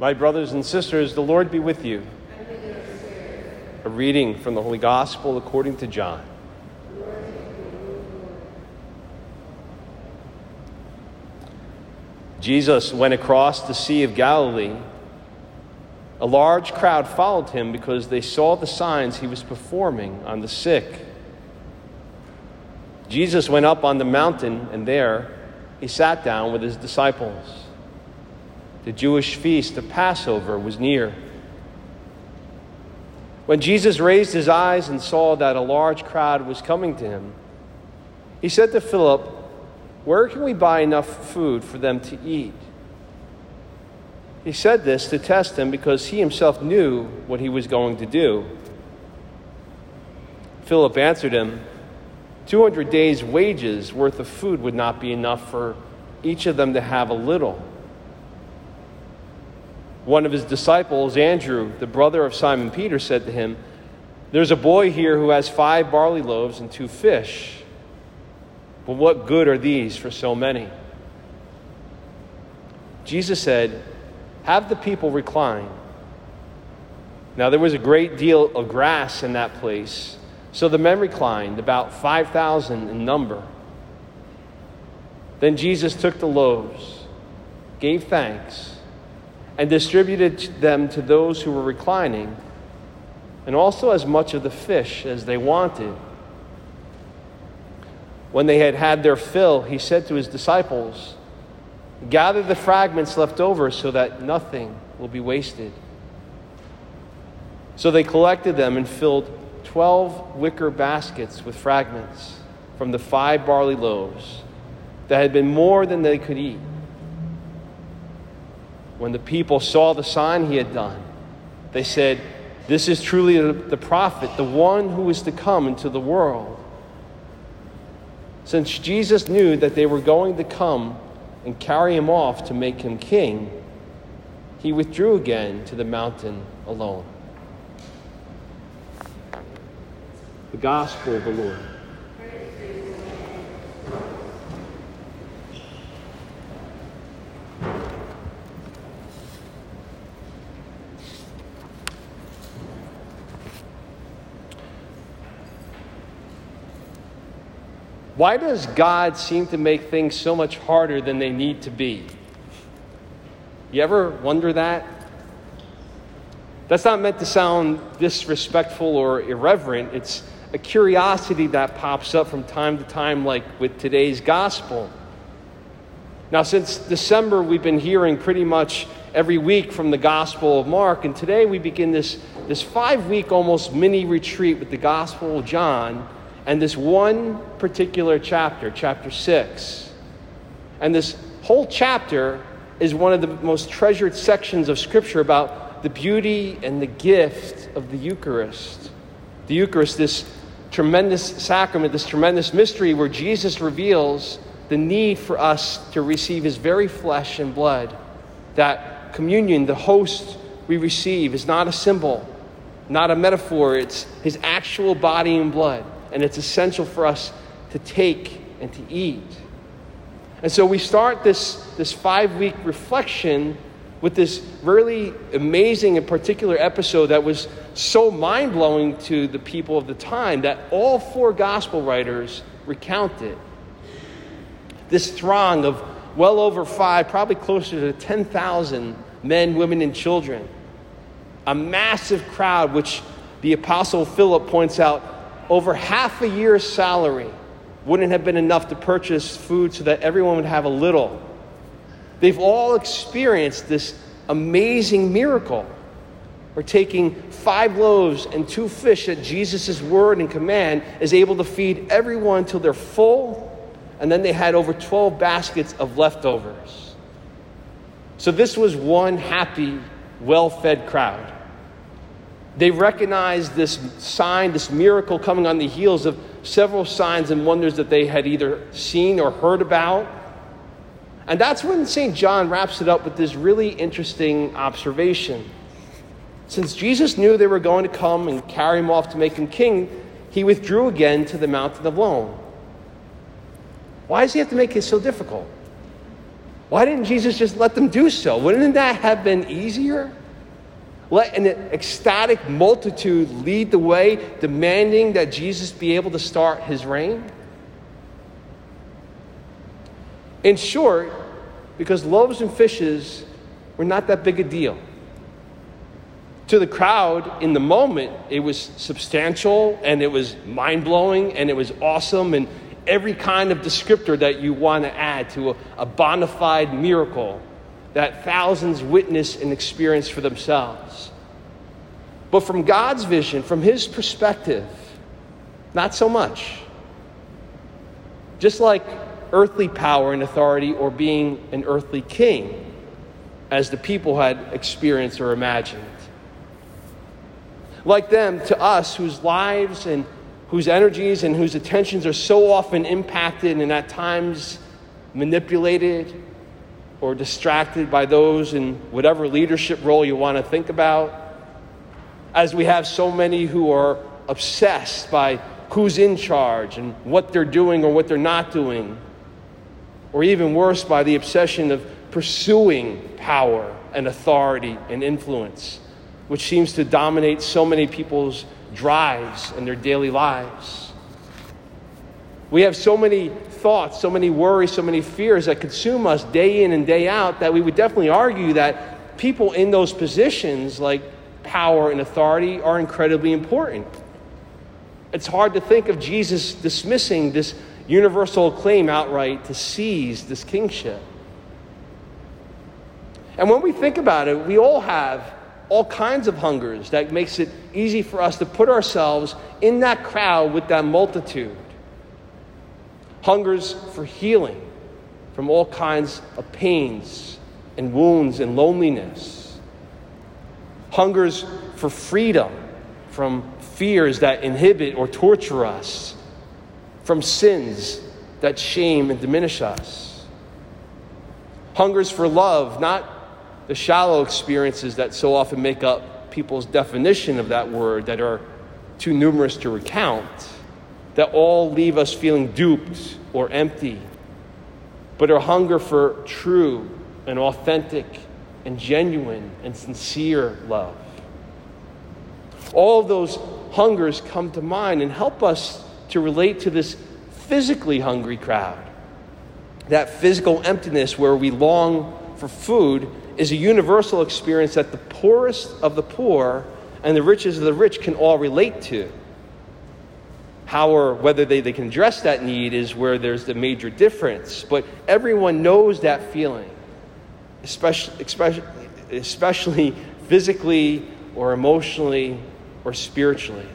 My brothers and sisters, the Lord be with you. A reading from the Holy Gospel according to John. Jesus went across the Sea of Galilee. A large crowd followed him because they saw the signs he was performing on the sick. Jesus went up on the mountain, and there he sat down with his disciples. The Jewish feast of Passover was near. When Jesus raised his eyes and saw that a large crowd was coming to him, he said to Philip, Where can we buy enough food for them to eat? He said this to test him because he himself knew what he was going to do. Philip answered him, 200 days' wages worth of food would not be enough for each of them to have a little. One of his disciples, Andrew, the brother of Simon Peter, said to him, There's a boy here who has five barley loaves and two fish. But what good are these for so many? Jesus said, Have the people recline. Now there was a great deal of grass in that place, so the men reclined, about 5,000 in number. Then Jesus took the loaves, gave thanks, and distributed them to those who were reclining, and also as much of the fish as they wanted. When they had had their fill, he said to his disciples, Gather the fragments left over so that nothing will be wasted. So they collected them and filled 12 wicker baskets with fragments from the five barley loaves that had been more than they could eat. When the people saw the sign he had done, they said, This is truly the prophet, the one who is to come into the world. Since Jesus knew that they were going to come and carry him off to make him king, he withdrew again to the mountain alone. The Gospel of the Lord. Why does God seem to make things so much harder than they need to be? You ever wonder that? That's not meant to sound disrespectful or irreverent. It's a curiosity that pops up from time to time, like with today's gospel. Now, since December, we've been hearing pretty much every week from the Gospel of Mark, and today we begin this, this five week almost mini retreat with the Gospel of John and this one particular chapter, chapter 6. And this whole chapter is one of the most treasured sections of Scripture about the beauty and the gift of the Eucharist. The Eucharist, this tremendous sacrament, this tremendous mystery where Jesus reveals the need for us to receive his very flesh and blood. That communion, the host we receive, is not a symbol, not a metaphor, it's his actual body and blood and it's essential for us to take and to eat. And so we start this, this five week reflection with this really amazing and particular episode that was so mind blowing to the people of the time that all four gospel writers recount it. This throng of well over five, probably closer to 10,000 men, women, and children. A massive crowd, which the Apostle Philip points out over half a year's salary wouldn't have been enough to purchase food so that everyone would have a little. They've all experienced this amazing miracle. We're taking five loaves and two fish that Jesus' word and command is able to feed everyone till they're full, and then they had over 12 baskets of leftovers. So this was one happy, well fed crowd. They recognized this sign, this miracle coming on the heels of several signs and wonders that they had either seen or heard about. And that's when St. John wraps it up with this really interesting observation. Since Jesus knew they were going to come and carry him off to make him king, he withdrew again to the mountain alone. Why does he have to make it so difficult? Why didn't Jesus just let them do so? Wouldn't that have been easier? Let an ecstatic multitude lead the way, demanding that Jesus be able to start his reign? In short, because loaves and fishes were not that big a deal. To the crowd in the moment, it was substantial and it was mind blowing and it was awesome and every kind of descriptor that you want to add to a, a bona fide miracle that thousands witness and experience for themselves. But from God's vision, from His perspective, not so much. Just like earthly power and authority or being an earthly king, as the people had experienced or imagined. Like them, to us, whose lives and whose energies and whose attentions are so often impacted and at times manipulated or distracted by those in whatever leadership role you want to think about. As we have so many who are obsessed by who's in charge and what they're doing or what they're not doing, or even worse, by the obsession of pursuing power and authority and influence, which seems to dominate so many people's drives and their daily lives. We have so many thoughts, so many worries, so many fears that consume us day in and day out that we would definitely argue that people in those positions, like power and authority, are incredibly important. It's hard to think of Jesus dismissing this universal claim outright to seize this kingship. And when we think about it, we all have all kinds of hungers that makes it easy for us to put ourselves in that crowd with that multitude. Hungers for healing from all kinds of pains and wounds and loneliness. Hungers for freedom from fears that inhibit or torture us, from sins that shame and diminish us. Hungers for love, not the shallow experiences that so often make up people's definition of that word that are too numerous to recount, that all leave us feeling duped or empty, but our hunger for true and authentic and genuine and sincere love. All those hungers come to mind and help us to relate to this physically hungry crowd. That physical emptiness where we long for food is a universal experience that the poorest of the poor and the richest of the rich can all relate to. How or whether they, they can address that need is where there's the major difference. But everyone knows that feeling, especially, especially, especially physically or emotionally or spiritually.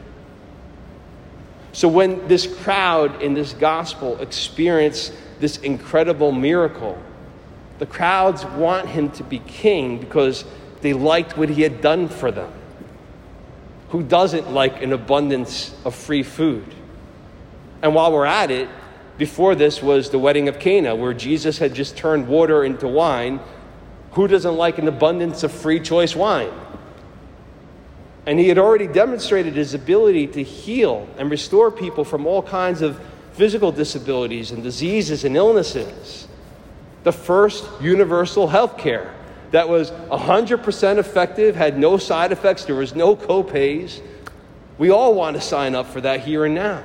So when this crowd in this gospel experience this incredible miracle, the crowds want him to be king because they liked what he had done for them. Who doesn't like an abundance of free food? And while we're at it, before this was the wedding of Cana, where Jesus had just turned water into wine. Who doesn't like an abundance of free choice wine? And he had already demonstrated his ability to heal and restore people from all kinds of physical disabilities and diseases and illnesses the first universal health care that was 100% effective, had no side effects, there was no copays. We all want to sign up for that here and now.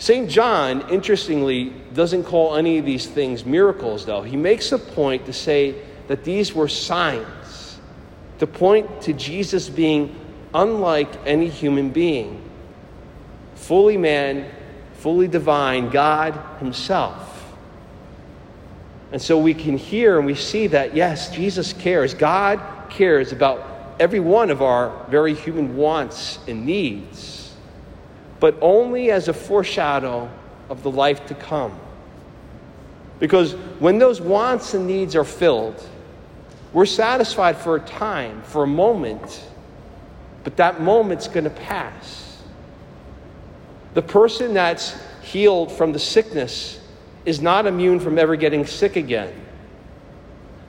St. John, interestingly, doesn't call any of these things miracles, though. He makes a point to say that these were signs, to point to Jesus being unlike any human being, fully man, fully divine God Himself. And so we can hear and we see that, yes, Jesus cares. God cares about every one of our very human wants and needs, but only as a foreshadow of the life to come. Because when those wants and needs are filled, we're satisfied for a time, for a moment, but that moment's going to pass. The person that's healed from the sickness is not immune from ever getting sick again.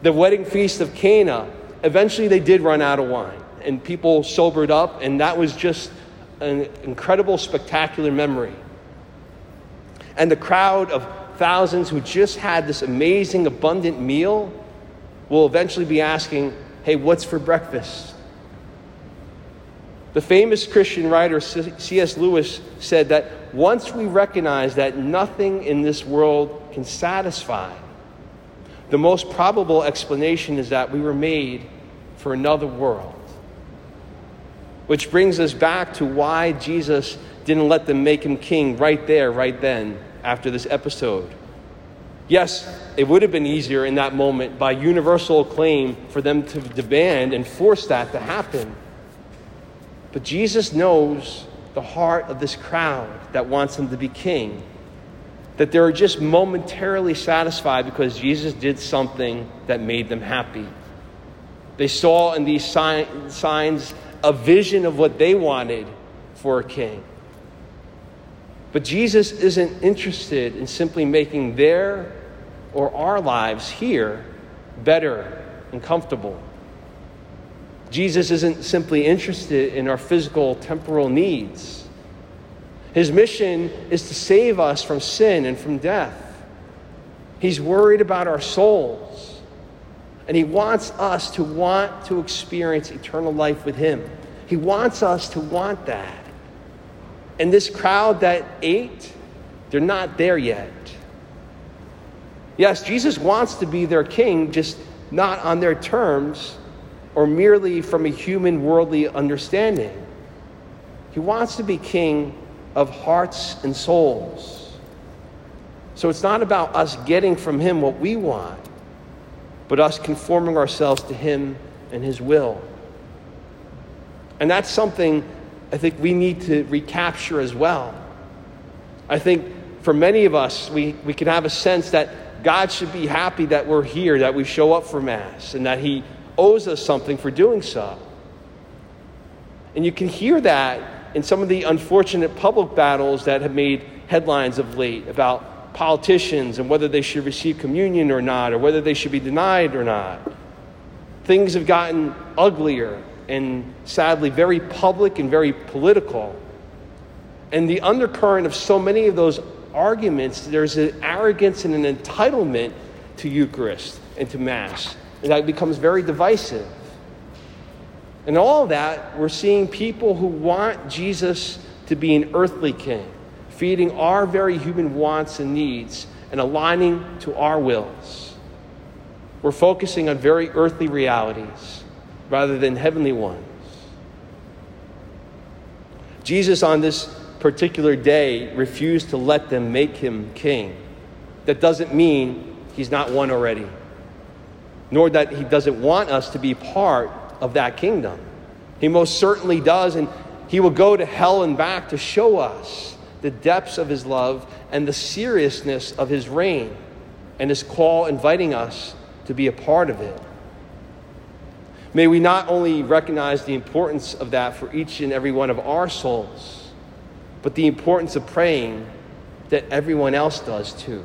The wedding feast of Cana, eventually they did run out of wine, and people sobered up, and that was just an incredible, spectacular memory. And the crowd of thousands who just had this amazing, abundant meal will eventually be asking, Hey, what's for breakfast? The famous Christian writer C.S. Lewis said that once we recognize that nothing in this world can satisfy, the most probable explanation is that we were made for another world. Which brings us back to why Jesus didn't let them make him king right there, right then, after this episode. Yes, it would have been easier in that moment by universal acclaim for them to demand and force that to happen. But Jesus knows the heart of this crowd that wants him to be king. That they're just momentarily satisfied because Jesus did something that made them happy. They saw in these signs a vision of what they wanted for a king. But Jesus isn't interested in simply making their or our lives here better and comfortable. Jesus isn't simply interested in our physical, temporal needs. His mission is to save us from sin and from death. He's worried about our souls. And He wants us to want to experience eternal life with Him. He wants us to want that. And this crowd that ate, they're not there yet. Yes, Jesus wants to be their king, just not on their terms or merely from a human worldly understanding. He wants to be king of hearts and souls. So it's not about us getting from him what we want, but us conforming ourselves to him and his will. And that's something I think we need to recapture as well. I think for many of us, we, we can have a sense that God should be happy that we're here, that we show up for Mass, and that He owes us something for doing so. And you can hear that in some of the unfortunate public battles that have made headlines of late about politicians and whether they should receive communion or not, or whether they should be denied or not. Things have gotten uglier and sadly very public and very political. And the undercurrent of so many of those arguments, there's an arrogance and an entitlement to Eucharist and to Mass and that becomes very divisive. And all that, we're seeing people who want Jesus to be an earthly king, feeding our very human wants and needs and aligning to our wills. We're focusing on very earthly realities rather than heavenly ones. Jesus, on this particular day, refused to let them make him king. That doesn't mean he's not one already nor that he doesn't want us to be part of that kingdom. He most certainly does, and he will go to hell and back to show us the depths of his love and the seriousness of his reign and his call inviting us to be a part of it. May we not only recognize the importance of that for each and every one of our souls, but the importance of praying that everyone else does too.